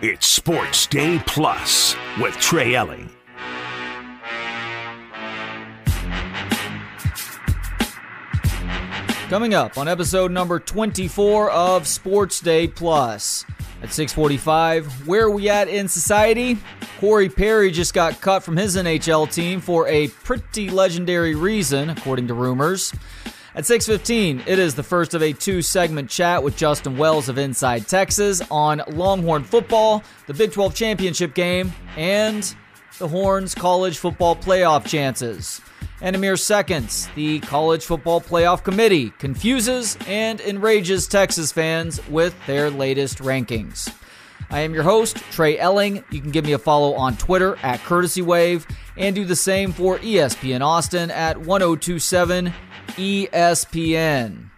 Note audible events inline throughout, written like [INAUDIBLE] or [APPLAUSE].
It's Sports Day Plus with Trey Elling. Coming up on episode number 24 of Sports Day Plus. At 645, where are we at in society? Corey Perry just got cut from his NHL team for a pretty legendary reason, according to rumors. At 6:15, it is the first of a two-segment chat with Justin Wells of Inside Texas on Longhorn football, the Big 12 championship game, and the Horns college football playoff chances. And in mere seconds, the College Football Playoff Committee confuses and enrages Texas fans with their latest rankings. I am your host, Trey Elling. You can give me a follow on Twitter at Courtesy Wave and do the same for ESPN Austin at 1027 ESPN.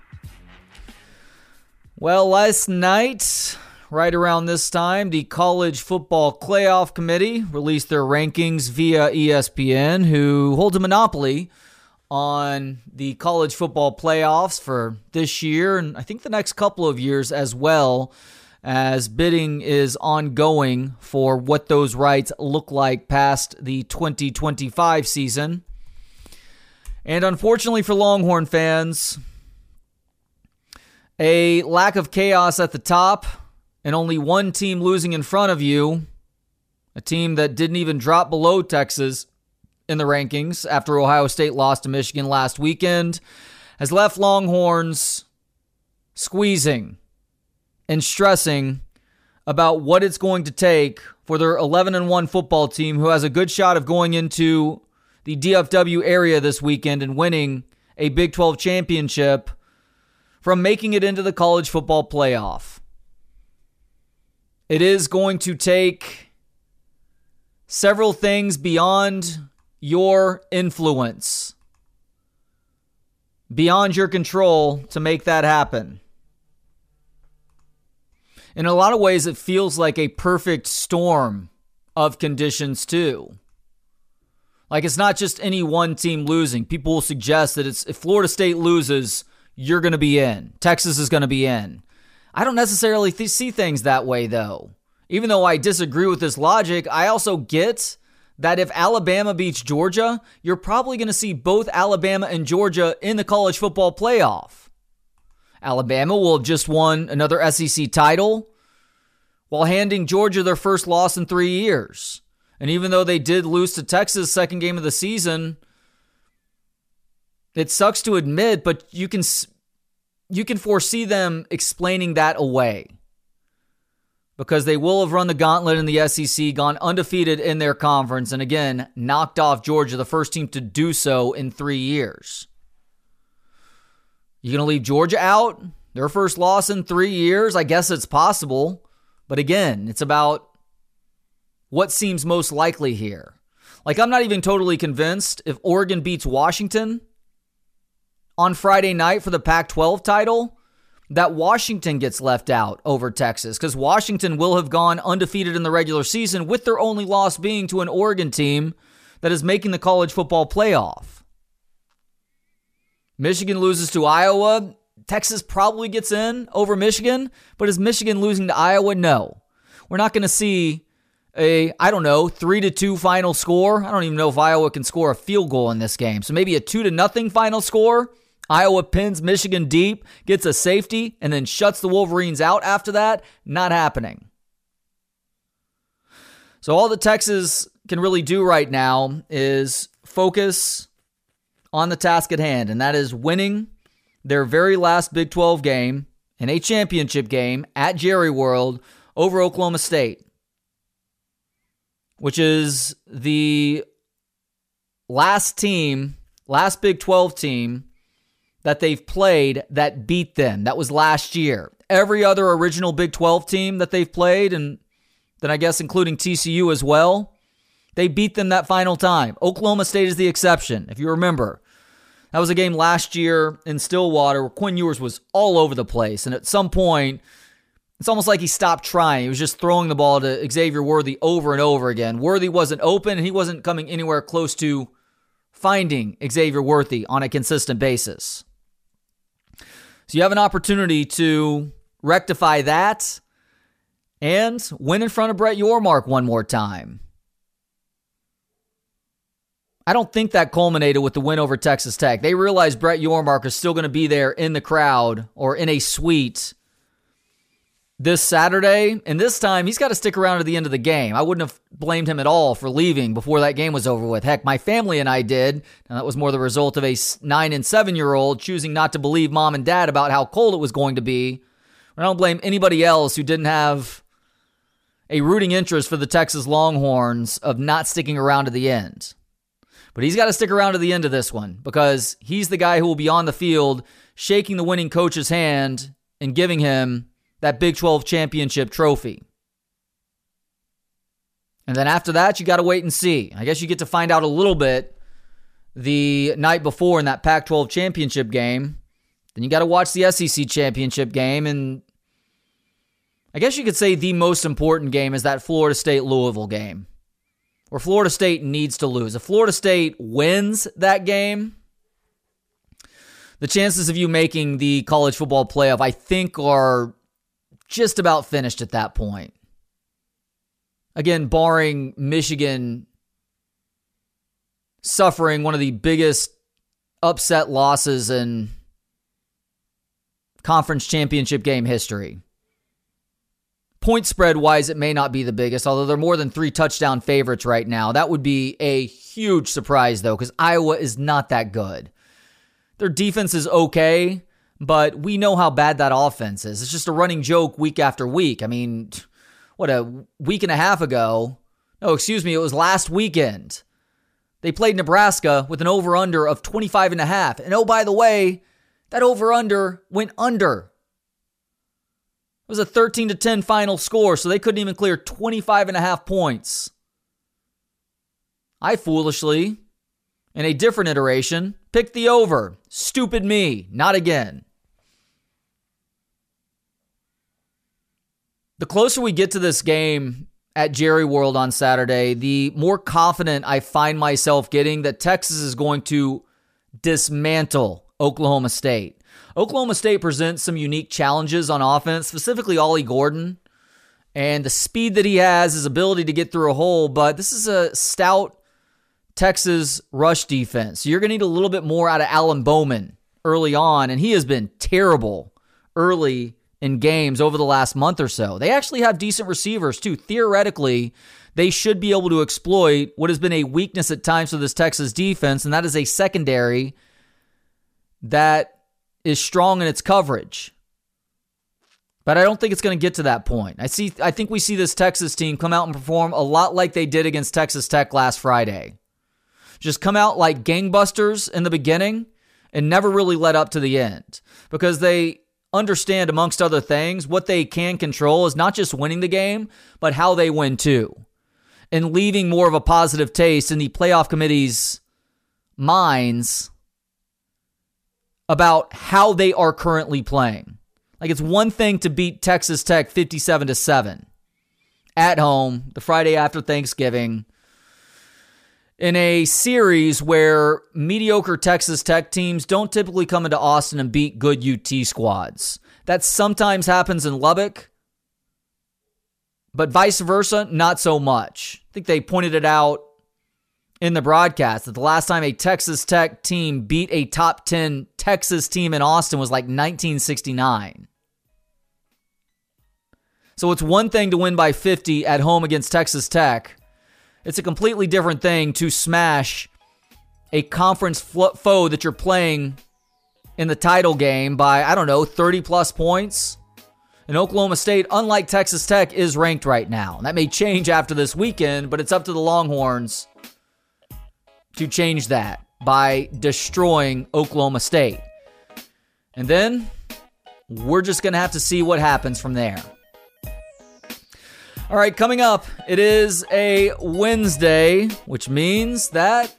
Well, last night, right around this time, the College Football Playoff Committee released their rankings via ESPN, who holds a monopoly on the college football playoffs for this year and I think the next couple of years as well, as bidding is ongoing for what those rights look like past the 2025 season. And unfortunately for Longhorn fans, a lack of chaos at the top and only one team losing in front of you, a team that didn't even drop below Texas in the rankings after Ohio State lost to Michigan last weekend, has left Longhorns squeezing and stressing about what it's going to take for their 11 and 1 football team who has a good shot of going into the DFW area this weekend and winning a Big 12 championship from making it into the college football playoff. It is going to take several things beyond your influence, beyond your control to make that happen. In a lot of ways, it feels like a perfect storm of conditions, too. Like it's not just any one team losing. People will suggest that it's if Florida State loses, you're going to be in. Texas is going to be in. I don't necessarily th- see things that way though. Even though I disagree with this logic, I also get that if Alabama beats Georgia, you're probably going to see both Alabama and Georgia in the college football playoff. Alabama will have just won another SEC title while handing Georgia their first loss in 3 years. And even though they did lose to Texas second game of the season, it sucks to admit, but you can you can foresee them explaining that away. Because they will have run the gauntlet in the SEC, gone undefeated in their conference, and again, knocked off Georgia, the first team to do so in three years. You going to leave Georgia out? Their first loss in three years? I guess it's possible. But again, it's about what seems most likely here. Like, I'm not even totally convinced if Oregon beats Washington on Friday night for the Pac 12 title that Washington gets left out over Texas because Washington will have gone undefeated in the regular season, with their only loss being to an Oregon team that is making the college football playoff. Michigan loses to Iowa. Texas probably gets in over Michigan, but is Michigan losing to Iowa? No. We're not going to see a I don't know three to two final score. I don't even know if Iowa can score a field goal in this game. So maybe a two to nothing final score. Iowa pins Michigan deep, gets a safety, and then shuts the Wolverines out after that. Not happening. So all that Texas can really do right now is focus on the task at hand, and that is winning their very last Big 12 game in a championship game at Jerry World over Oklahoma State which is the last team, last Big 12 team that they've played that beat them. That was last year. Every other original Big 12 team that they've played, and then I guess including TCU as well, they beat them that final time. Oklahoma State is the exception, if you remember. That was a game last year in Stillwater where Quinn Ewers was all over the place. And at some point, it's almost like he stopped trying. He was just throwing the ball to Xavier Worthy over and over again. Worthy wasn't open and he wasn't coming anywhere close to finding Xavier Worthy on a consistent basis. So you have an opportunity to rectify that and win in front of Brett Yormark one more time. I don't think that culminated with the win over Texas Tech. They realized Brett Yormark is still going to be there in the crowd or in a suite this Saturday, and this time he's got to stick around to the end of the game. I wouldn't have blamed him at all for leaving before that game was over with. Heck, my family and I did, and that was more the result of a nine and seven year old choosing not to believe mom and dad about how cold it was going to be. I don't blame anybody else who didn't have a rooting interest for the Texas Longhorns of not sticking around to the end. But he's got to stick around to the end of this one because he's the guy who will be on the field shaking the winning coach's hand and giving him that Big 12 championship trophy. And then after that, you got to wait and see. I guess you get to find out a little bit the night before in that Pac 12 championship game. Then you got to watch the SEC championship game. And I guess you could say the most important game is that Florida State Louisville game where Florida State needs to lose. If Florida State wins that game, the chances of you making the college football playoff, I think, are just about finished at that point. Again, barring Michigan suffering one of the biggest upset losses in conference championship game history. Point spread wise, it may not be the biggest, although they're more than three touchdown favorites right now. That would be a huge surprise, though, because Iowa is not that good. Their defense is okay, but we know how bad that offense is. It's just a running joke week after week. I mean, what a week and a half ago. No, excuse me, it was last weekend. They played Nebraska with an over under of 25 and a half. And oh, by the way, that over under went under was a 13 to 10 final score, so they couldn't even clear 25 and a half points. I foolishly, in a different iteration, picked the over. Stupid me, not again. The closer we get to this game at Jerry World on Saturday, the more confident I find myself getting that Texas is going to dismantle Oklahoma State. Oklahoma State presents some unique challenges on offense, specifically Ollie Gordon and the speed that he has, his ability to get through a hole. But this is a stout Texas rush defense. You're going to need a little bit more out of Alan Bowman early on, and he has been terrible early in games over the last month or so. They actually have decent receivers, too. Theoretically, they should be able to exploit what has been a weakness at times for this Texas defense, and that is a secondary that is strong in its coverage. But I don't think it's going to get to that point. I see I think we see this Texas team come out and perform a lot like they did against Texas Tech last Friday. Just come out like gangbusters in the beginning and never really let up to the end because they understand amongst other things what they can control is not just winning the game, but how they win too. And leaving more of a positive taste in the playoff committee's minds about how they are currently playing. Like it's one thing to beat Texas Tech 57 to 7 at home the Friday after Thanksgiving in a series where mediocre Texas Tech teams don't typically come into Austin and beat good UT squads. That sometimes happens in Lubbock, but vice versa, not so much. I think they pointed it out in the broadcast that the last time a Texas Tech team beat a top 10 Texas team in Austin was like 1969. So it's one thing to win by 50 at home against Texas Tech. It's a completely different thing to smash a conference foe that you're playing in the title game by, I don't know, 30 plus points. And Oklahoma State, unlike Texas Tech, is ranked right now. That may change after this weekend, but it's up to the Longhorns to change that by destroying Oklahoma State. And then we're just going to have to see what happens from there. All right, coming up, it is a Wednesday, which means that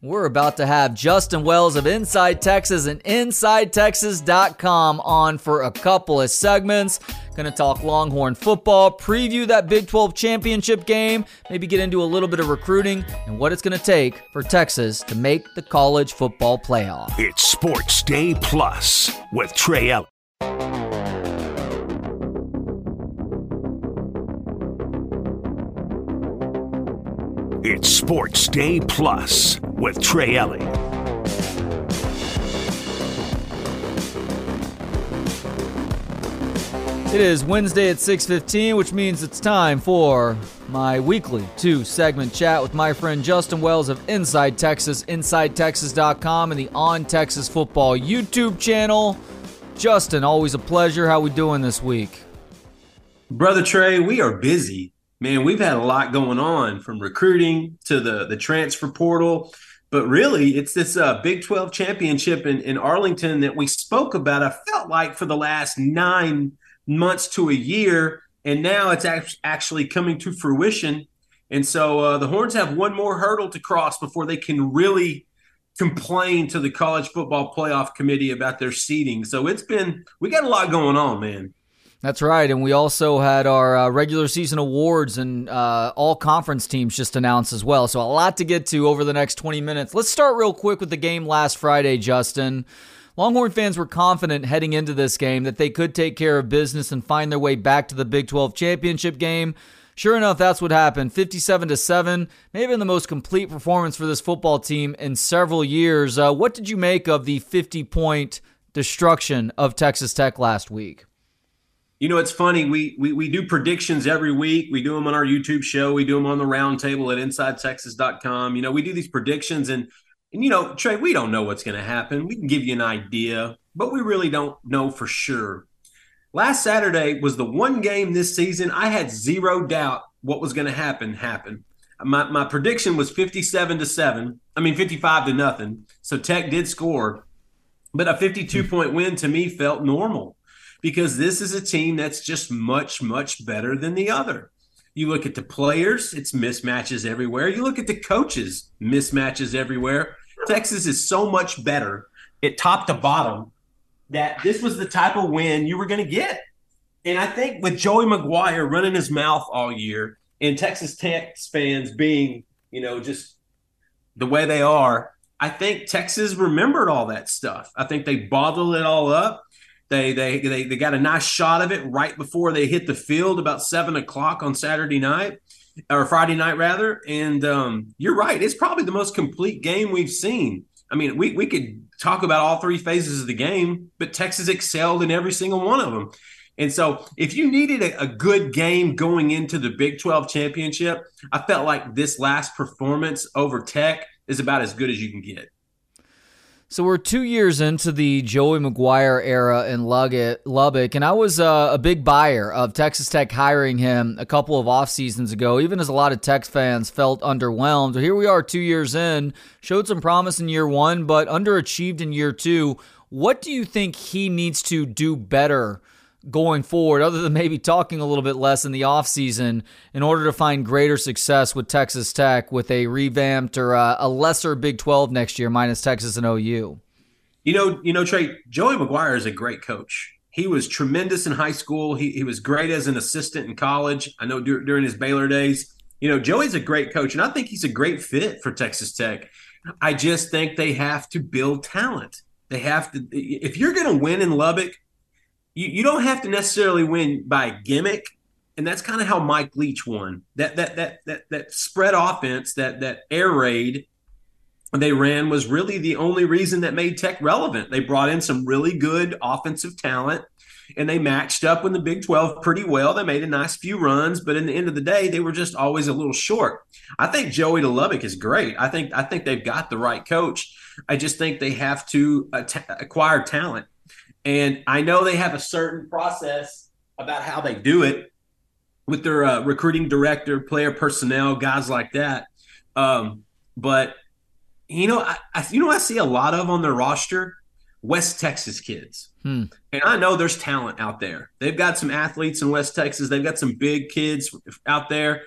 we're about to have Justin Wells of Inside Texas and InsideTexas.com on for a couple of segments. Gonna talk Longhorn football, preview that Big 12 championship game, maybe get into a little bit of recruiting and what it's gonna take for Texas to make the college football playoff. It's Sports Day Plus with Trey Elling. It's Sports Day Plus with Trey Elling. It is Wednesday at 6:15, which means it's time for my weekly two-segment chat with my friend Justin Wells of Inside Texas, InsideTexas.com, and the On Texas Football YouTube channel. Justin, always a pleasure. How we doing this week? Brother Trey, we are busy. Man, we've had a lot going on from recruiting to the the transfer portal. But really, it's this uh, Big 12 championship in, in Arlington that we spoke about. I felt like for the last nine months to a year, and now it's actually coming to fruition. And so uh, the Horns have one more hurdle to cross before they can really complain to the College Football Playoff Committee about their seating. So it's been, we got a lot going on, man. That's right. And we also had our uh, regular season awards and uh, all conference teams just announced as well. So a lot to get to over the next 20 minutes. Let's start real quick with the game last Friday, Justin. Longhorn fans were confident heading into this game that they could take care of business and find their way back to the Big 12 championship game. Sure enough, that's what happened. 57 to 7, maybe the most complete performance for this football team in several years. Uh, what did you make of the 50 point destruction of Texas Tech last week? You know, it's funny. We, we we do predictions every week. We do them on our YouTube show. We do them on the roundtable at InsideTexas.com. You know, we do these predictions, and and you know, Trey, we don't know what's going to happen. We can give you an idea, but we really don't know for sure. Last Saturday was the one game this season I had zero doubt what was going to happen happen. My my prediction was 57 to 7. I mean 55 to nothing. So Tech did score. But a 52 point win to me felt normal because this is a team that's just much much better than the other. You look at the players, it's mismatches everywhere. You look at the coaches, mismatches everywhere. Texas is so much better at top to bottom that this was the type of win you were going to get. And I think with Joey McGuire running his mouth all year and Texas Tech fans being, you know, just the way they are, I think Texas remembered all that stuff. I think they bottled it all up. They, they they they got a nice shot of it right before they hit the field about seven o'clock on Saturday night or Friday night rather. And um, you're right; it's probably the most complete game we've seen. I mean, we we could talk about all three phases of the game, but Texas excelled in every single one of them. And so, if you needed a, a, good game going into the Big 12 championship, I felt like this last performance over Tech is about as good as you can get. So we're two years into the Joey McGuire era in Lubbock, and I was uh, a big buyer of Texas Tech hiring him a couple of off seasons ago. Even as a lot of Tech fans felt underwhelmed, here we are, two years in, showed some promise in year one, but underachieved in year two. What do you think he needs to do better? Going forward, other than maybe talking a little bit less in the offseason, in order to find greater success with Texas Tech with a revamped or a, a lesser Big 12 next year, minus Texas and OU? You know, you know, Trey, Joey McGuire is a great coach. He was tremendous in high school. He, he was great as an assistant in college. I know dur- during his Baylor days. You know, Joey's a great coach, and I think he's a great fit for Texas Tech. I just think they have to build talent. They have to, if you're going to win in Lubbock, you, you don't have to necessarily win by gimmick. And that's kind of how Mike Leach won. That that that that that spread offense, that that air raid they ran was really the only reason that made Tech relevant. They brought in some really good offensive talent and they matched up with the Big 12 pretty well. They made a nice few runs, but in the end of the day, they were just always a little short. I think Joey to Lubbock is great. I think I think they've got the right coach. I just think they have to acquire talent. And I know they have a certain process about how they do it with their uh, recruiting director, player personnel, guys like that. Um, but you know, I, I, you know I see a lot of on their roster West Texas kids, hmm. and I know there's talent out there. They've got some athletes in West Texas. They've got some big kids out there.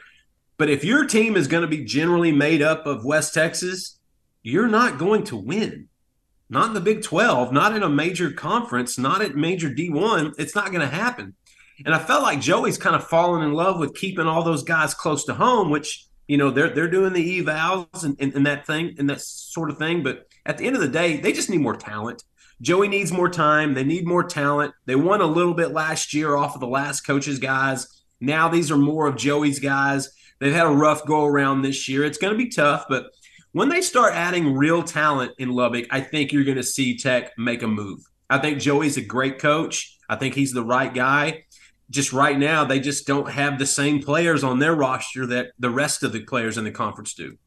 But if your team is going to be generally made up of West Texas, you're not going to win not in the Big 12, not in a major conference, not at major D1. It's not going to happen. And I felt like Joey's kind of fallen in love with keeping all those guys close to home, which, you know, they're they're doing the evals and, and, and that thing and that sort of thing. But at the end of the day, they just need more talent. Joey needs more time. They need more talent. They won a little bit last year off of the last coach's guys. Now these are more of Joey's guys. They've had a rough go around this year. It's going to be tough, but when they start adding real talent in Lubbock, I think you're going to see Tech make a move. I think Joey's a great coach. I think he's the right guy. Just right now, they just don't have the same players on their roster that the rest of the players in the conference do.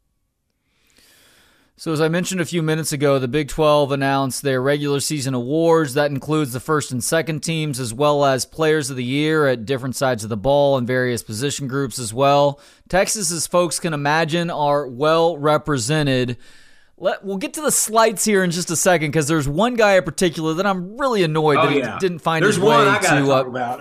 So, as I mentioned a few minutes ago, the Big 12 announced their regular season awards. That includes the first and second teams, as well as players of the year at different sides of the ball and various position groups as well. Texas, as folks can imagine, are well represented. Let, we'll get to the slights here in just a second because there's one guy in particular that I'm really annoyed oh, that yeah. didn't find there's his way to uh,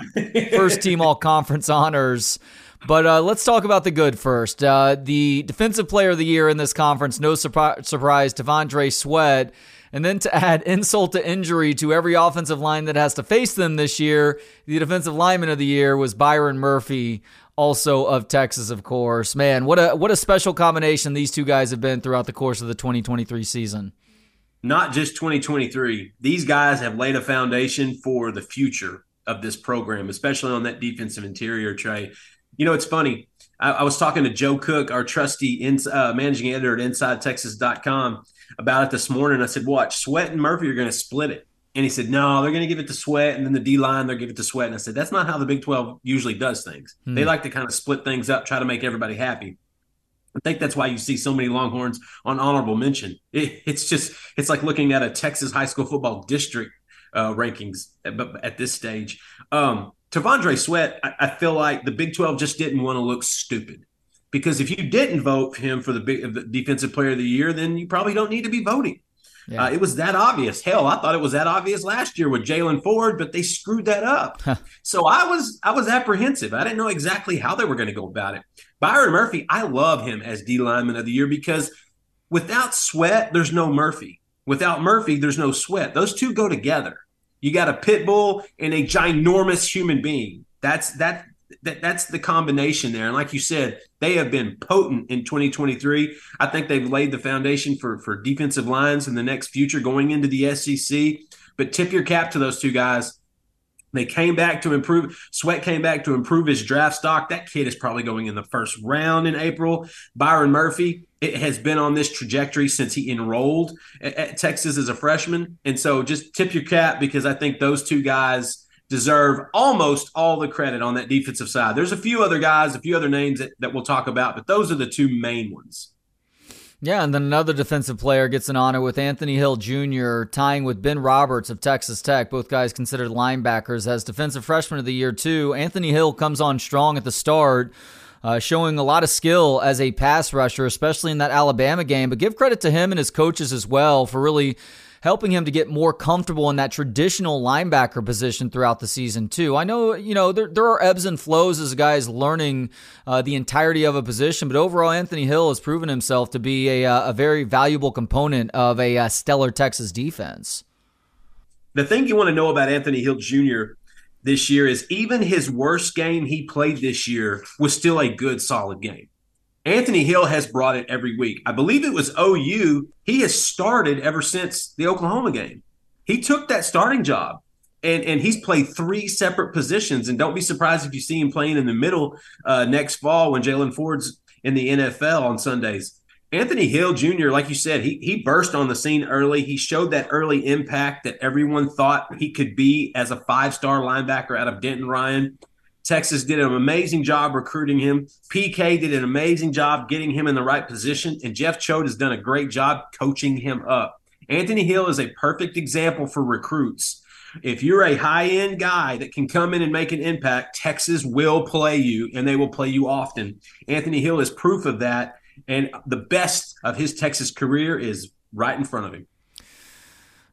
[LAUGHS] first team all conference honors. But uh, let's talk about the good first. Uh, the defensive player of the year in this conference, no surprise, T'Vondre Sweat. And then to [LAUGHS] add insult to injury to every offensive line that has to face them this year, the defensive lineman of the year was Byron Murphy, also of Texas, of course. Man, what a what a special combination these two guys have been throughout the course of the 2023 season. Not just 2023. These guys have laid a foundation for the future of this program, especially on that defensive interior Trey. You know, it's funny. I, I was talking to Joe Cook, our trusty in, uh, managing editor at InsideTexas.com, about it this morning. I said, "Watch, Sweat and Murphy are going to split it." And he said, "No, they're going to give it to Sweat, and then the D line they'll give it to Sweat." And I said, "That's not how the Big Twelve usually does things. Hmm. They like to kind of split things up, try to make everybody happy." I think that's why you see so many Longhorns on honorable mention. It, it's just it's like looking at a Texas high school football district uh, rankings at, at, this stage. Um, T'Vondre Sweat, I, I, feel like the Big 12 just didn't want to look stupid. Because if you didn't vote for him for the, big, the defensive player of the year, then you probably don't need to be voting. Yeah. Uh, it was that obvious. Hell, I thought it was that obvious last year with Jaylan Ford, but they screwed that up. so I was I was apprehensive. I didn't know exactly how they were going to go about it. Byron Murphy, I love him as D lineman of the year because without Sweat, there's no Murphy. Without Murphy, there's no Sweat. Those two go together. You got a pit bull and a ginormous human being. That's that, that that's the combination there. And like you said, they have been potent in 2023. I think they've laid the foundation for for defensive lines in the next future going into the SEC. But tip your cap to those two guys. They came back to improve. Sweat came back to improve his draft stock. That kid is probably going in the first round in April. Byron Murphy it has been on this trajectory since he enrolled at, at Texas as a freshman. And so just tip your cap because I think those two guys deserve almost all the credit on that defensive side. There's a few other guys, a few other names that, that we'll talk about, but those are the two main ones. Yeah, and then another defensive player gets an honor with Anthony Hill Jr. tying with Ben Roberts of Texas Tech. Both guys considered linebackers as defensive freshman of the year, too. Anthony Hill comes on strong at the start. Uh, showing a lot of skill as a pass rusher, especially in that Alabama game. But give credit to him and his coaches as well for really helping him to get more comfortable in that traditional linebacker position throughout the season too. I know you know there there are ebbs and flows as a guy is learning uh, the entirety of a position, but overall Anthony Hill has proven himself to be a uh, a very valuable component of a uh, stellar Texas defense. The thing you want to know about Anthony Hill Jr. this year is even his worst game he played this year was still a good solid game. Anthony Hill has brought it every week. I believe it was OU. He has started ever since the Oklahoma game. He took that starting job and and he's played three separate positions. And don't be surprised if you see him playing in the middle uh, next fall when Jaylan Ford's in the NFL on Sundays. Anthony Hill Jr., like you said, he he burst on the scene early. He showed that early impact that everyone thought he could be as a five star linebacker out of Denton Ryan. Texas did an amazing job recruiting him. PK did an amazing job getting him in the right position. And Jeff Choate has done a great job coaching him up. Anthony Hill is a perfect example for recruits. If you're a high end guy that can come in and make an impact, Texas will play you and they will play you often. Anthony Hill is proof of that. And the best of his Texas career is right in front of him.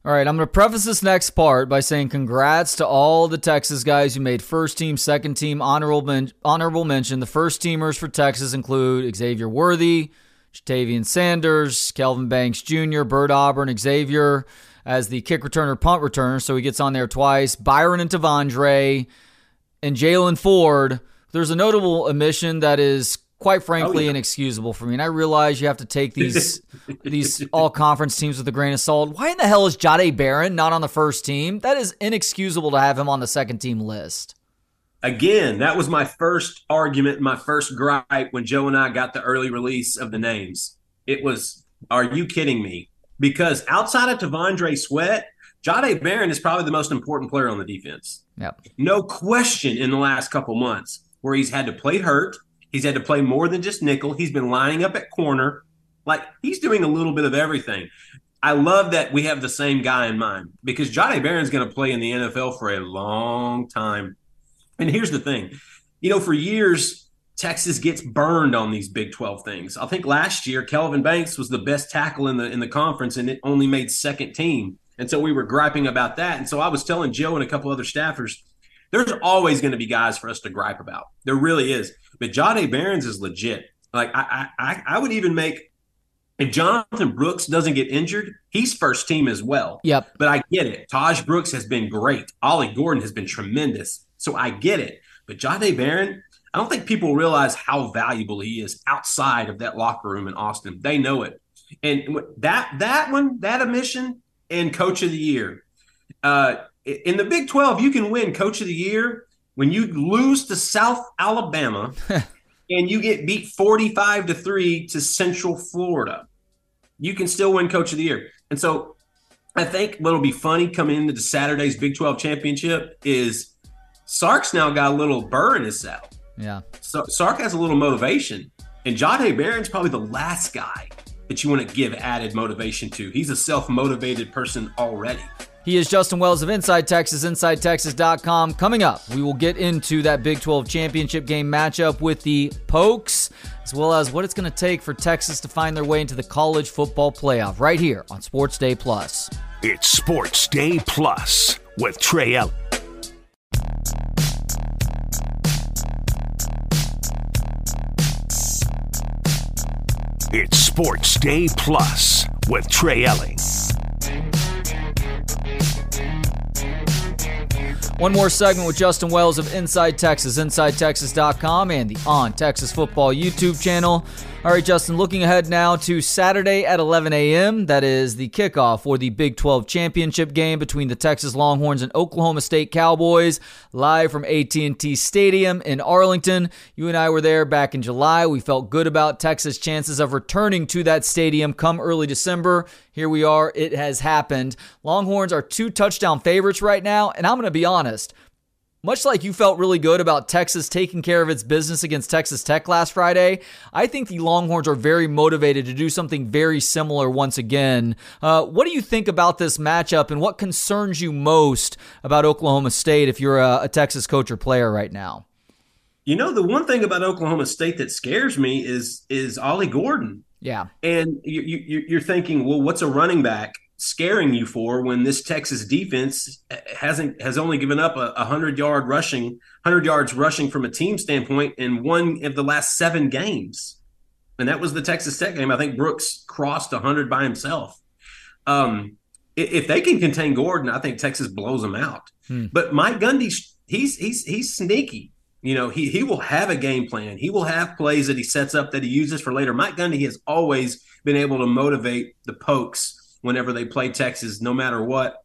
All right, I'm going to preface this next part by saying congrats to all the Texas guys who made first team, second team, honorable, men- honorable mention. The first teamers for Texas include Xavier Worthy, Ja'Tavion Sanders, Kelvin Banks Jr., Bert Auburn, Xavier as the kick returner, punt returner, so he gets on there twice. Byron and T'Vondre, and Jaylan Ford. There's a notable omission that is quite oh, frankly oh, yeah. inexcusable for me. And I realize you have to take [LAUGHS] these these all conference teams with a grain of salt. Why in the hell is Jahdae Barron not on the first team? That is inexcusable to have him on the second team list. again, that was my first argument, my first gripe when Joe and I got the early release of the names. It was, are you kidding me? Because outside of T'Vondre Sweat, Jahdae Barron is probably the most important player on the defense. Yep. No question in the last couple months where he's had to play hurt. He's had to play more than just nickel. He's been lining up at corner. Like he's doing a little bit of everything. I love that we have the same guy in mind because Jahdae Barron's going to play in the NFL for a long time. And here's the thing you know, for years, Texas gets burned on these Big 12 things. I think last year, Kelvin Banks was the best tackle in the in the conference and it only made second team. And so we were griping about that. And so I was telling Joe and a couple other staffers, there's always going to be guys for us to gripe about. There really is. But Jahdae Barron's is legit. Like I, I, I would even make if Jonathan Brooks doesn't get injured, he's first team as well. Yep. But I get it. Tahj Brooks has been great. Ollie Gordon has been tremendous. So I get it. But Jahdae Barron, I don't think people realize how valuable he is outside of that locker room in Austin. They know it. And that that one, that omission and coach of the year. Uh, in the Big 12, you can win coach of the year when you lose to South Alabama [LAUGHS] and you get beat 45 to 3 to Central Florida. You can still win coach of the year. And so I think what'll be funny coming into Saturday's Big 12 championship is Sark's now got a little burr in his saddle. Yeah. So Sark has a little motivation. And Jahdae Barron's probably the last guy that you want to give added motivation to. He's a self motivated person already. He is Justin Wells of Inside Texas, InsideTexas.com. Coming up, we will get into that Big 12 championship game matchup with the Pokes, as well as what it's going to take for Texas to find their way into the college football playoff right here on Sports Day Plus. It's Sports Day Plus with Trey Elling. It's Sports Day Plus with Trey Elling. One more segment with Justin Wells of Inside Texas, InsideTexas.com, and the On Texas Football YouTube channel. All right, Justin, looking ahead now to Saturday at 11 a.m. That is the kickoff for the Big 12 championship game between the Texas Longhorns and Oklahoma State Cowboys, live from AT&T Stadium in Arlington. You and I were there back in July. We felt good about Texas' chances of returning to that stadium come early December. Here we are. It has happened. Longhorns are two touchdown favorites right now, and I'm going to be honest. Much like you felt really good about Texas taking care of its business against Texas Tech last Friday, I think the Longhorns are very motivated to do something very similar once again. Uh, what do you think about this matchup and what concerns you most about Oklahoma State if you're a, a Texas coach or player right now? You know, the one thing about Oklahoma State that scares me is is Ollie Gordon. Yeah. And you, you, you're thinking, well, what's a running back? Scaring you for when this Texas defense hasn't has only given up a, a hundred yard rushing, hundred yards rushing from a team standpoint in one of the last seven games, and that was the Texas Tech game. I think Brooks crossed hundred by himself. Um, if they can contain Gordon, I think Texas blows them out. Hmm. But Mike Gundy, he's he's he's sneaky. You know, he he will have a game plan. He will have plays that he sets up that he uses for later. Mike Gundy has always been able to motivate the pokes whenever they play Texas, no matter what.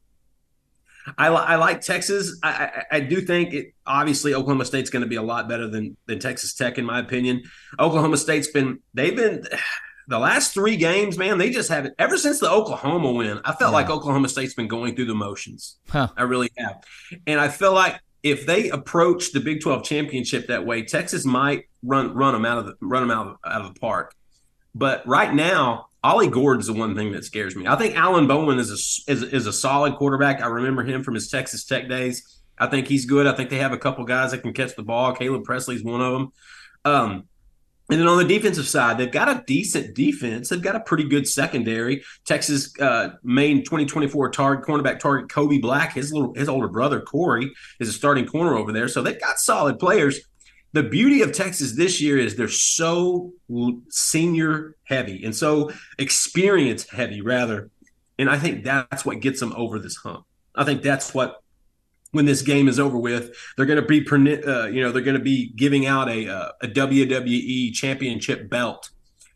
I, I like Texas. I, I, I, do think it. Obviously, Oklahoma State's going to be a lot better than than Texas Tech, in my opinion. Oklahoma State's been they've been [SIGHS] the last three games, man. They just haven't ever since the Oklahoma win. I felt yeah. like Oklahoma State's been going through the motions. Huh. I really have, and I feel like if they approach the Big Twelve championship that way, Texas might run run them out of the run them out of, out of the park. But right now, Ollie Gordon's the one thing that scares me. I think Alan Bowman is a is, is a solid quarterback. I remember him from his Texas Tech days. I think he's good. I think they have a couple guys that can catch the ball. Caleb Presley's one of them. Um, and then on the defensive side, they've got a decent defense. They've got a pretty good secondary. Texas uh, main 2024 target cornerback target Kobe Black, his little his older brother Korie is a starting corner over there. So they've got solid players the beauty of Texas this year is they're so senior heavy and so experience heavy, rather. And I think that's what gets them over this hump. I think that's what, when this game is over with, they're going to be, uh, you know, they're going to be giving out a, uh, a WWE championship belt.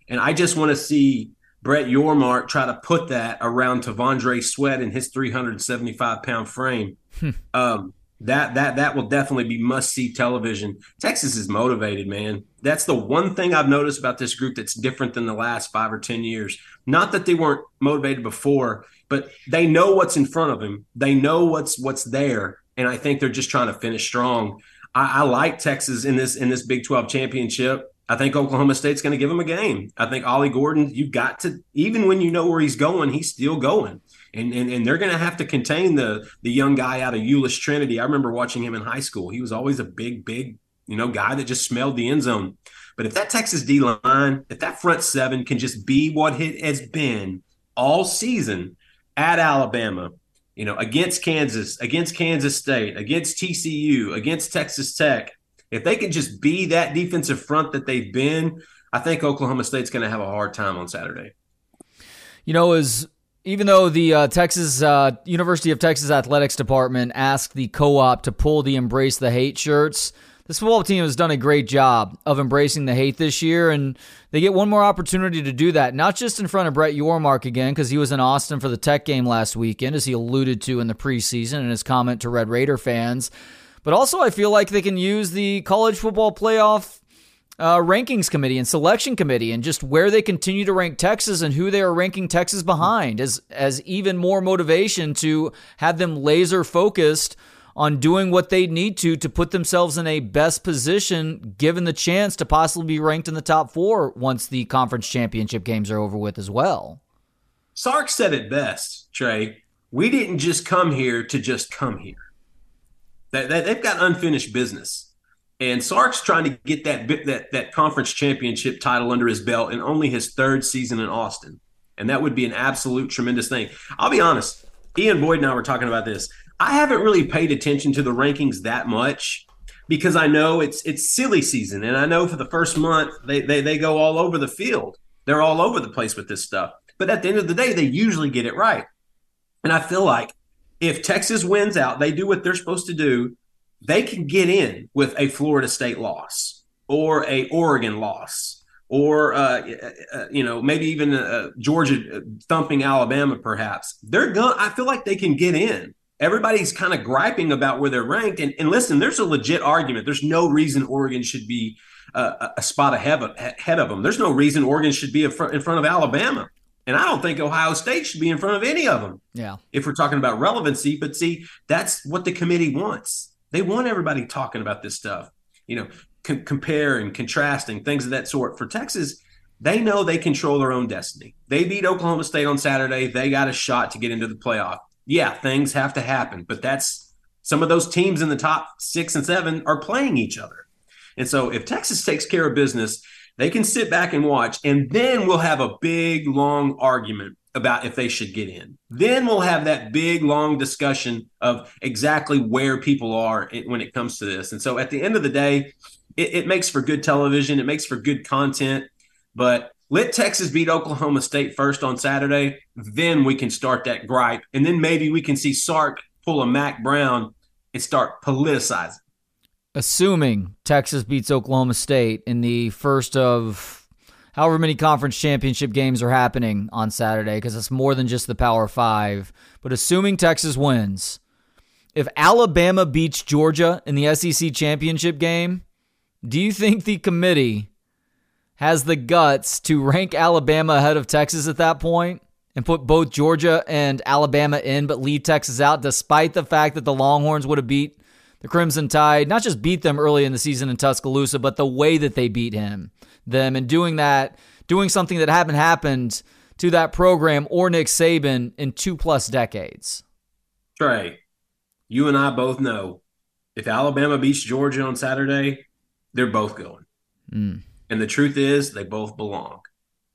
And I just want to see Brett Yormark try to put that around T'Vondre Sweat in his 375 pound frame. Hmm. Um, that that that will definitely be must see television. Texas is motivated, man. That's the one thing I've noticed about this group that's different than the last five or ten years. Not that they weren't motivated before, but they know what's in front of them. They know what's what's there, and I think they're just trying to finish strong. I, I like Texas in this in this Big Twelve championship. I think Oklahoma State's going to give them a game. I think Ollie Gordon, you've got to even when you know where he's going, he's still going and and, and they're going to have to contain the the young guy out of Euless Trinity. I remember watching him in high school. He was always a big, big, you know, guy that just smelled the end zone. But if that Texas D line, if that front seven can just be what it has been all season at Alabama, you know, against Kansas, against Kansas State, against TCU, against Texas Tech, if they can just be that defensive front that they've been, I think Oklahoma State's going to have a hard time on Saturday. You know, as even though the uh, Texas uh, University of Texas athletics department asked the co-op to pull the "Embrace the Hate" shirts, this football team has done a great job of embracing the hate this year, and they get one more opportunity to do that. Not just in front of Brett Yormark again, because he was in Austin for the Tech game last weekend, as he alluded to in the preseason in his comment to Red Raider fans, but also I feel like they can use the college football playoff uh, rankings committee and selection committee and just where they continue to rank Texas and who they are ranking Texas behind as as even more motivation to have them laser focused on doing what they need to to put themselves in a best position given the chance to possibly be ranked in the top 4 once the conference championship games are over with as well. Sark said it best, Trey. We didn't just come here to just come here. That, that they've got unfinished business and Sark's trying to get that that that conference championship title under his belt in only his third season in Austin, and that would be an absolute tremendous thing. I'll be honest. Ian Boyd and I were talking about this. I haven't really paid attention to the rankings that much because I know it's it's silly season, and I know for the first month they they they go all over the field. They're all over the place with this stuff. But at the end of the day, they usually get it right. And I feel like if Texas wins out, they do what they're supposed to do they can get in with a Florida State loss or a Oregon loss or uh, uh, you know maybe even uh, Georgia thumping Alabama perhaps they're going I feel like they can get in everybody's kind of griping about where they're ranked and, and listen there's a legit argument there's no reason Oregon should be uh, a spot ahead of, ahead of them there's no reason Oregon should be in front, in front of Alabama and I don't think Ohio State should be in front of any of them. Yeah. If we're talking about relevancy, but see, that's what the committee wants. They want everybody talking about this stuff, you know, c- comparing, contrasting, things of that sort. For Texas, they know they control their own destiny. They beat Oklahoma State on Saturday. They got a shot to get into the playoff. Yeah, things have to happen, but that's some of those teams in the top six and seven are playing each other. And so if Texas takes care of business, they can sit back and watch, and then we'll have a big, long argument about if they should get in. Then we'll have that big, long discussion of exactly where people are when it comes to this. And so at the end of the day, it, it makes for good television, it makes for good content. But let Texas beat Oklahoma State first on Saturday. Then we can start that gripe. And then maybe we can see Sark pull a Mack Brown and start politicizing. Assuming Texas beats Oklahoma State in the first of however many conference championship games are happening on Saturday because it's more than just the Power Five. But assuming Texas wins, if Alabama beats Georgia in the SEC championship game, do you think the committee has the guts to rank Alabama ahead of Texas at that point and put both Georgia and Alabama in, but leave Texas out, despite the fact that the Longhorns would have beat the Crimson Tide, not just beat them early in the season in Tuscaloosa, but the way that they beat him them and doing that, doing something that haven't happened to that program or Nick Saban in two plus decades. Trey, you and I both know if Alabama beats Georgia on Saturday, they're both going. Mm. And the truth is, they both belong.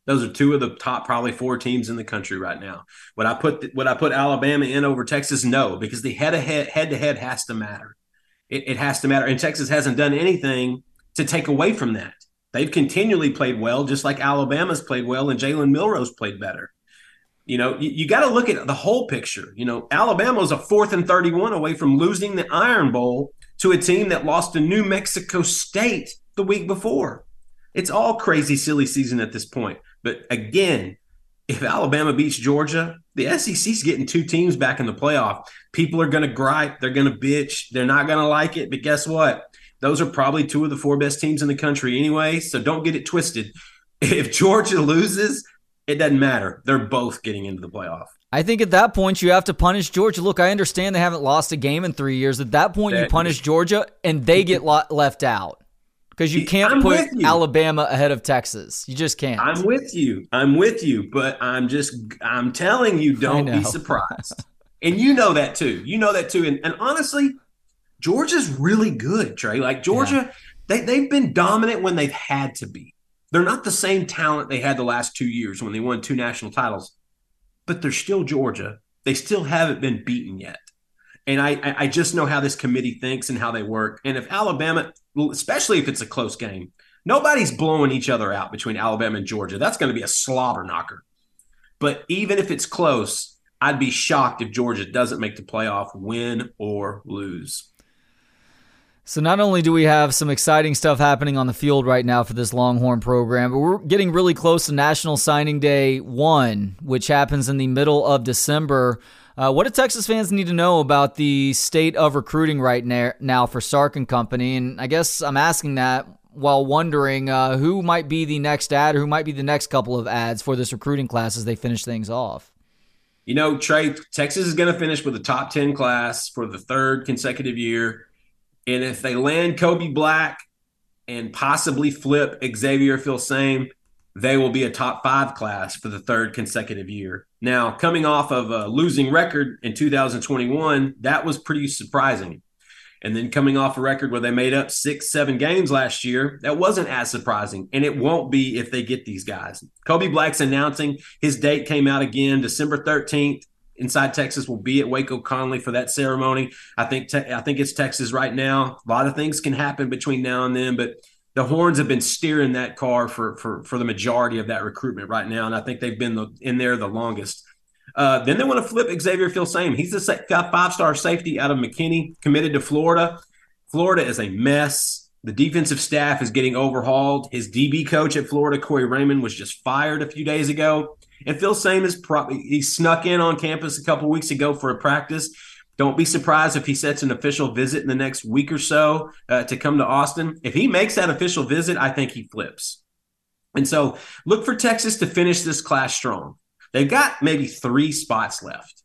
Those are two of the top probably four teams in the country right now. Would I put would I put Alabama in over Texas? No, because the head to head head to head has to matter. It, it has to matter, and Texas hasn't done anything to take away from that. They've continually played well, just like Alabama's played well, and Jalen Milroe's played better. You know, you, you got to look at the whole picture. You know, Alabama was a fourth and 31 away from losing the Iron Bowl to a team that lost to New Mexico State the week before. It's all crazy, silly season at this point. But again, if Alabama beats Georgia, the SEC's getting two teams back in the playoff. People are going to gripe, they're going to bitch, they're not going to like it. But guess what? Those are probably two of the four best teams in the country anyway. So don't get it twisted. [LAUGHS] If Georgia loses, it doesn't matter. They're both getting into the playoff. I think at that point you have to punish Georgia. Look, I understand they haven't lost a game in three years. At that point, that, you punish Georgia and they get left out because you can't I'm put you. Alabama ahead of Texas. You just can't. I'm with you. I'm with you, but I'm just I'm telling you, don't be [LAUGHS] surprised. and you know that too. You know that too. And, and honestly, Georgia's really good, Trey. Like Georgia, yeah. they they've been dominant when they've had to be. They're not the same talent they had the last two years when they won two national titles, but they're still Georgia. They still haven't been beaten yet. And I, I just know how this committee thinks and how they work. And if Alabama, especially if it's a close game, nobody's blowing each other out between Alabama and Georgia. That's going to be a slobber knocker. But even if it's close, I'd be shocked if Georgia doesn't make the playoff, win or lose. So not only do we have some exciting stuff happening on the field right now for this Longhorn program, but we're getting really close to National Signing Day 1, which happens in the middle of December. Uh, what do Texas fans need to know about the state of recruiting right now for Sark and Company? And I guess I'm asking that while wondering uh, who might be the next ad or who might be the next couple of ads for this recruiting class as they finish things off. You know, Trey, Texas is going to finish with a top 10 class for the third consecutive year. And if they land Kobe Black and possibly flip Xavier Filsaime, they will be a top five class for the third consecutive year. Now, coming off of a losing record in 2021, that was pretty surprising. And then coming off a record where they made up six, seven games last year, that wasn't as surprising. And it won't be if they get these guys. Kobe Black's announcing his date came out again, December 13th inside Texas will be at Waco Connally for that ceremony. I think te- I think it's Texas right now. A lot of things can happen between now and then, but the Horns have been steering that car for for for the majority of that recruitment right now, and I think they've been the, in there the longest. Uh, then they want to flip Xavier Filsaime. He's a five star safety out of McKinney, committed to Florida. Florida is a mess. The defensive staff is getting overhauled. His DB coach at Florida, Corey Raymond, was just fired a few days ago. And Filsaime is probably he snuck in on campus a couple weeks ago for a practice. Don't be surprised if he sets an official visit in the next week or so uh, to come to Austin. If he makes that official visit, I think he flips. And so look for Texas to finish this class strong. They've got maybe three spots left.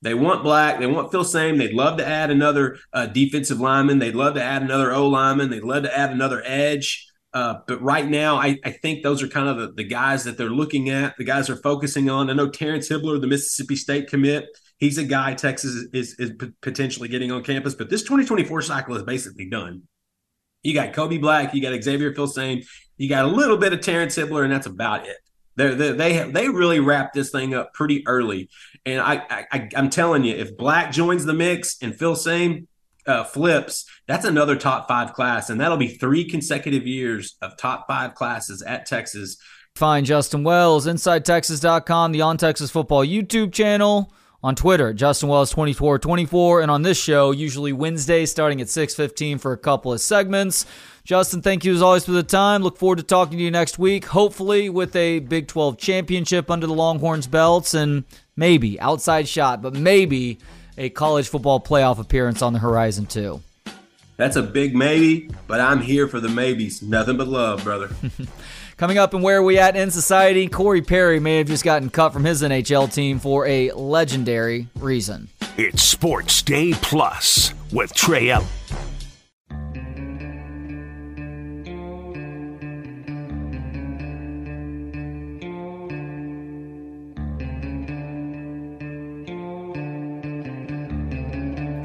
They want Black. They want Filsaime. They'd love to add another uh, defensive lineman. They'd love to add another O lineman. They'd love to add another edge. Uh, but right now, I, I, think those are kind of the, the, guys that they're looking at, the guys are focusing on. I know Terrence Hibbler, the Mississippi State commit, he's a guy Texas is, is, is potentially getting on campus. But this 2024 cycle is basically done. You got Kobe Black, you got Xavier Filsaime, you got a little bit of Terrence Hibbler, and that's about it. They're, they're, they have, they really wrapped this thing up pretty early, and I, I I'm telling you, if Black joins the mix and Filsaime, uh, flips, that's another top five class. And that'll be three consecutive years of top five classes at Texas. Find Justin Wells, InsideTexas.com, the On Texas Football YouTube channel, on Twitter, Justin Wells 2424, and on this show, usually Wednesday, starting at 615 for a couple of segments. Justin, thank you as always for the time. Look forward to talking to you next week, hopefully with a Big 12 championship under the Longhorns belts and maybe outside shot, but maybe a college football playoff appearance on the horizon, too. That's a big maybe, but I'm here for the maybes. Nothing but love, brother. [LAUGHS] [LAUGHS] Coming up and where are we at in society, Corey Perry may have just gotten cut from his NHL team for a legendary reason. It's Sports Day Plus with Trey Elling.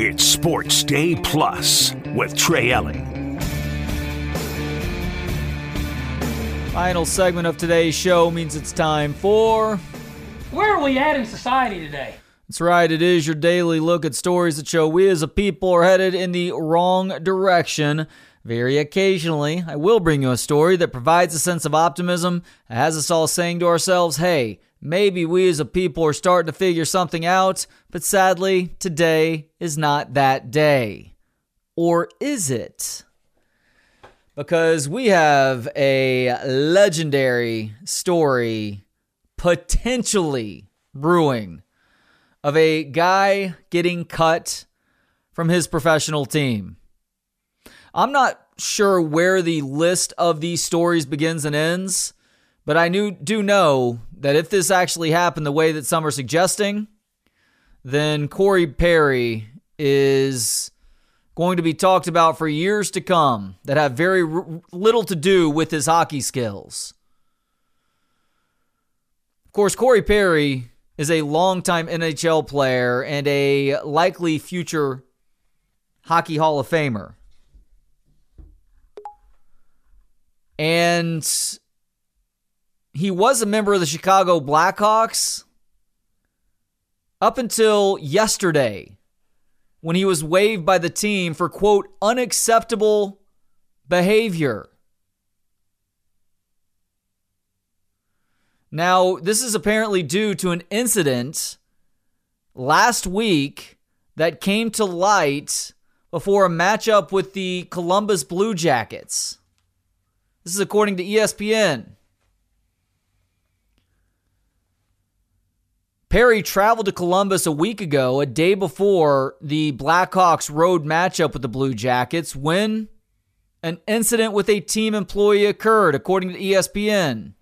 It's Sports Day Plus with Trey Elling. Final segment of today's show means it's time for. Where are we at in society today? That's right, it is your daily look at stories that show we as a people are headed in the wrong direction. Very occasionally, I will bring you a story that provides a sense of optimism, has us all saying to ourselves, hey, Maybe we as a people are starting to figure something out, but sadly, today is not that day. Or is it? Because we have a legendary story potentially brewing of a guy getting cut from his professional team. I'm not sure where the list of these stories begins and ends, but I knew, do know that if this actually happened the way that some are suggesting, then Corey Perry is going to be talked about for years to come that have very r- little to do with his hockey skills. Of course, Corey Perry is a longtime NHL player and a likely future Hockey Hall of Famer. And he was a member of the Chicago Blackhawks up until yesterday when he was waived by the team for, quote, unacceptable behavior. Now, this is apparently due to an incident last week that came to light before a matchup with the Columbus Blue Jackets. This is according to ESPN. Perry traveled to Columbus a week ago, a day before the Blackhawks road matchup with the Blue Jackets, when an incident with a team employee occurred, according to ESPN.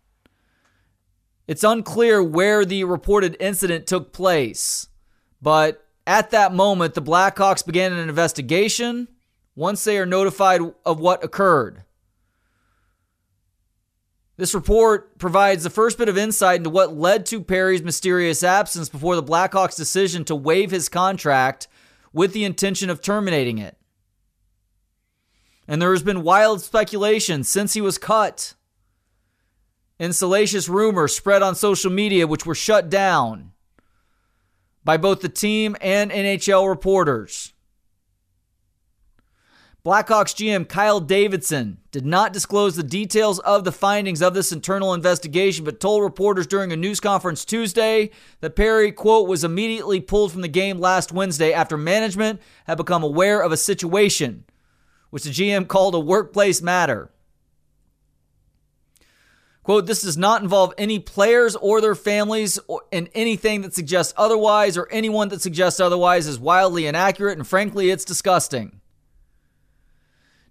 It's unclear where the reported incident took place, but at that moment, the Blackhawks began an investigation once they are notified of what occurred. This report provides the first bit of insight into what led to Perry's mysterious absence before the Blackhawks' decision to waive his contract with the intention of terminating it. And there has been wild speculation since he was cut and salacious rumors spread on social media, which were shut down by both the team and NHL reporters. Blackhawks GM Kyle Davidson did not disclose the details of the findings of this internal investigation, but told reporters during a news conference Tuesday that Perry, quote, was immediately pulled from the game last Wednesday after management had become aware of a situation, which the GM called a workplace matter. Quote, this does not involve any players or their families and anything that suggests otherwise or anyone that suggests otherwise is wildly inaccurate and frankly, it's disgusting.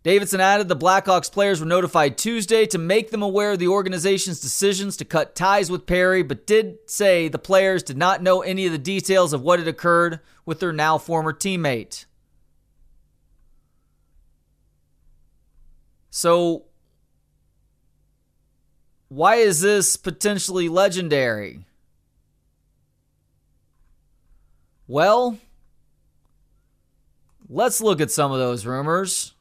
Davidson added the Blackhawks players were notified Tuesday to make them aware of the organization's decisions to cut ties with Perry, but did say the players did not know any of the details of what had occurred with their now former teammate. So, why is this potentially legendary? Well, let's look at some of those rumors.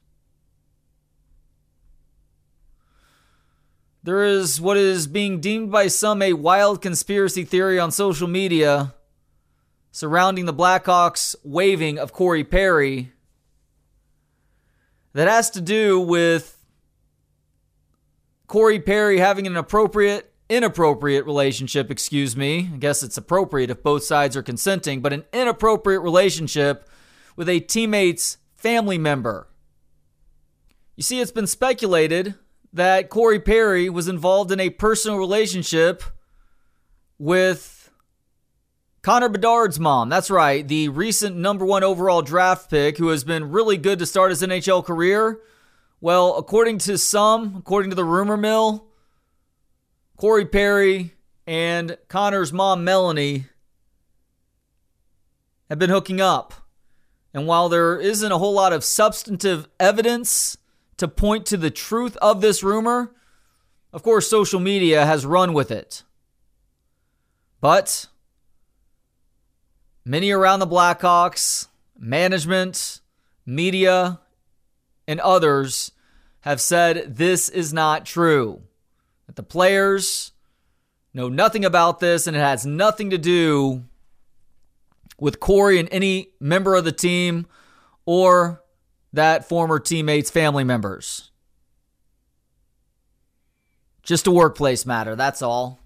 There is what is being deemed by some a wild conspiracy theory on social media surrounding the Blackhawks waiving of Corey Perry that has to do with Corey Perry having an appropriate, inappropriate relationship, excuse me. I guess it's appropriate if both sides are consenting, but an inappropriate relationship with a teammate's family member. You see, it's been speculated that Corey Perry was involved in a personal relationship with Connor Bedard's mom. That's right, the recent number one overall draft pick who has been really good to start his NHL career well, according to some, according to the rumor mill, Corey Perry and Connor's mom, Melanie, have been hooking up. And while there isn't a whole lot of substantive evidence to point to the truth of this rumor, of course, social media has run with it. But many around the Blackhawks, management, media, and others have said this is not true. That the players know nothing about this and it has nothing to do with Corey and any member of the team or that former teammate's family members. Just a workplace matter, that's all.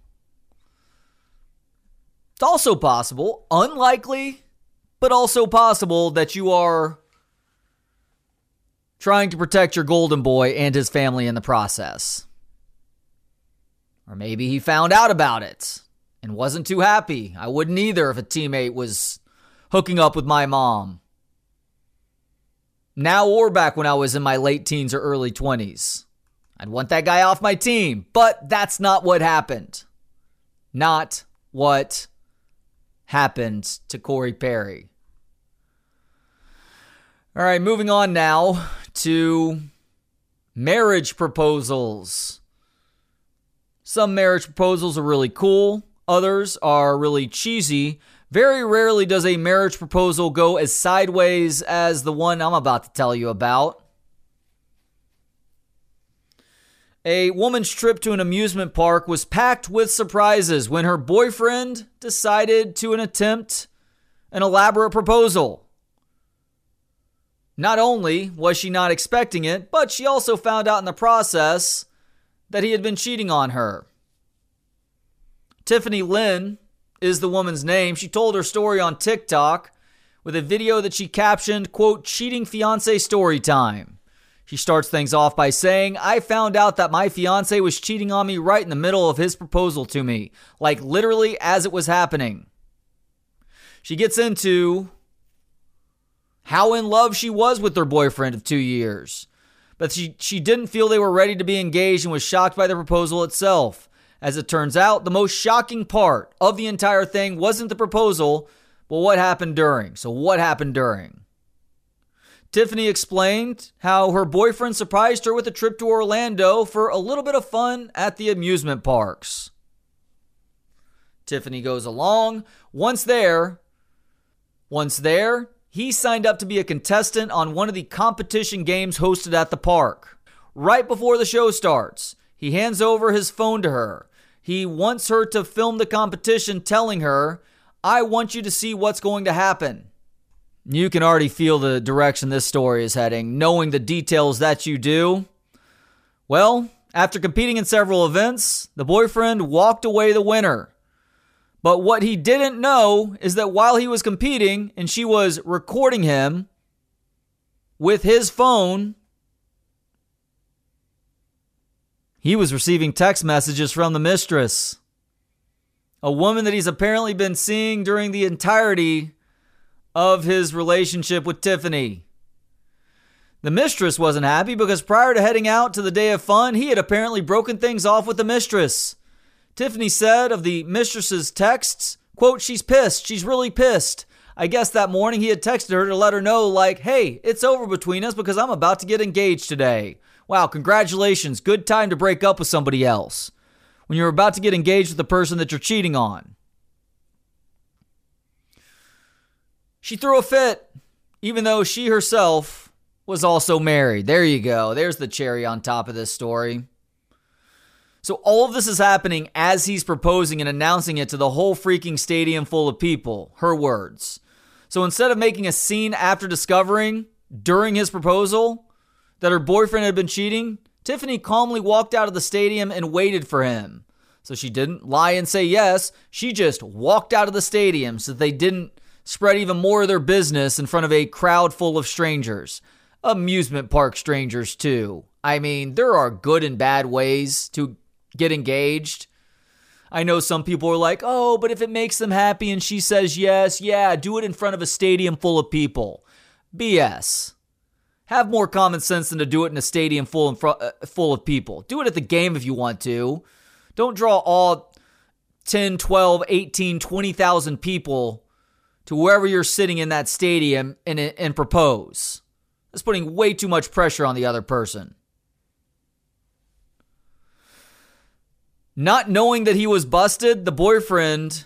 It's also possible, unlikely, but also possible that you are trying to protect your golden boy and his family in the process. Or maybe he found out about it and wasn't too happy. I wouldn't either if a teammate was hooking up with my mom. Now or back when I was in my late teens or early 20s. I'd want that guy off my team, but that's not what happened. Not what happened to Corey Perry. All right, moving on now to marriage proposals. Some marriage proposals are really cool, others are really cheesy. Very rarely does a marriage proposal go as sideways as the one I'm about to tell you about. A woman's trip to an amusement park was packed with surprises when her boyfriend decided to an attempt an elaborate proposal. Not only was she not expecting it, but she also found out in the process that he had been cheating on her. Tiffany Lynn is the woman's name. She told her story on TikTok with a video that she captioned, quote, cheating fiance story time. She starts things off by saying, I found out that my fiance was cheating on me right in the middle of his proposal to me, like literally as it was happening. She gets into how in love she was with her boyfriend of two years. But she, she didn't feel they were ready to be engaged and was shocked by the proposal itself. As it turns out, the most shocking part of the entire thing wasn't the proposal, but what happened during. So, what happened during? Tiffany explained how her boyfriend surprised her with a trip to Orlando for a little bit of fun at the amusement parks. Tiffany goes along. Once there, once there, he signed up to be a contestant on one of the competition games hosted at the park. Right before the show starts, he hands over his phone to her. He wants her to film the competition, telling her, I want you to see what's going to happen. You can already feel the direction this story is heading, knowing the details that you do. Well, after competing in several events, the boyfriend walked away the winner. But what he didn't know is that while he was competing and she was recording him with his phone, he was receiving text messages from the mistress. A woman that he's apparently been seeing during the entirety of his relationship with Tiffany. The mistress wasn't happy because prior to heading out to the day of fun, he had apparently broken things off with the mistress. Tiffany said of the mistress's texts, quote, she's pissed. She's really pissed. I guess that morning he had texted her to let her know, like, hey, it's over between us because I'm about to get engaged today. Wow, congratulations. Good time to break up with somebody else. When you're about to get engaged with the person that you're cheating on. She threw a fit, even though she herself was also married. There you go. There's the cherry on top of this story. So all of this is happening as he's proposing and announcing it to the whole freaking stadium full of people. Her words. So instead of making a scene after discovering during his proposal that her boyfriend had been cheating, Tiffany calmly walked out of the stadium and waited for him. So she didn't lie and say yes. She just walked out of the stadium so they didn't spread even more of their business in front of a crowd full of strangers. Amusement park strangers, too. I mean, there are good and bad ways to get engaged. I know some people are like, oh, but if it makes them happy and she says yes, yeah, do it in front of a stadium full of people. BS. Have more common sense than to do it in a stadium full, in uh, full of people. Do it at the game if you want to. Don't draw all 10, 12, 18, 20,000 people to wherever you're sitting in that stadium and, and propose. That's putting way too much pressure on the other person. Not knowing that he was busted, the boyfriend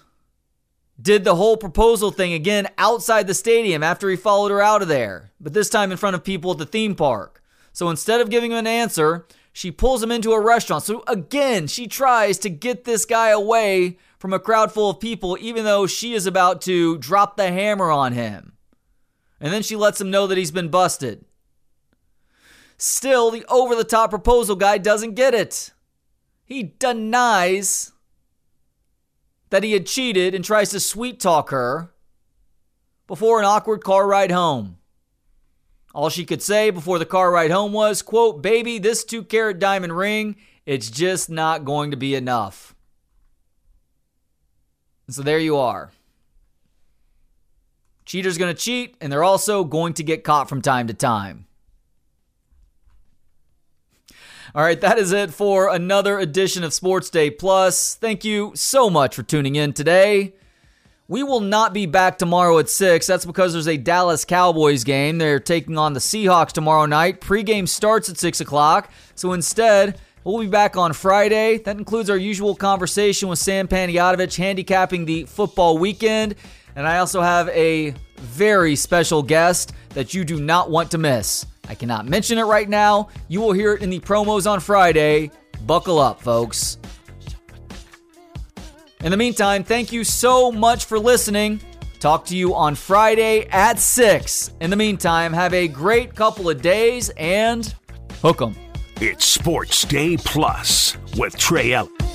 did the whole proposal thing again outside the stadium after he followed her out of there, but this time in front of people at the theme park. So instead of giving him an answer, she pulls him into a restaurant. So again, she tries to get this guy away from a crowd full of people, even though she is about to drop the hammer on him. And then she lets him know that he's been busted. Still, the over the top proposal guy doesn't get it. He denies that he had cheated and tries to sweet talk her before an awkward car ride home. All she could say before the car ride home was, quote, baby, this two carat diamond ring, it's just not going to be enough. So there you are. Cheater's going to cheat, and they're also going to get caught from time to time. All right, that is it for another edition of Sports Day Plus. Thank you so much for tuning in today. We will not be back tomorrow at 6. That's because there's a Dallas Cowboys game. They're taking on the Seahawks tomorrow night. Pre-game starts at 6 o'clock. So instead, we'll be back on Friday. That includes our usual conversation with Sam Panayotovich, handicapping the football weekend. And I also have a very special guest that you do not want to miss. I cannot mention it right now. You will hear it in the promos on Friday. Buckle up, folks. In the meantime, thank you so much for listening. Talk to you on Friday at 6. In the meantime, have a great couple of days and hook 'em. It's Sports Day Plus with Trey Elling.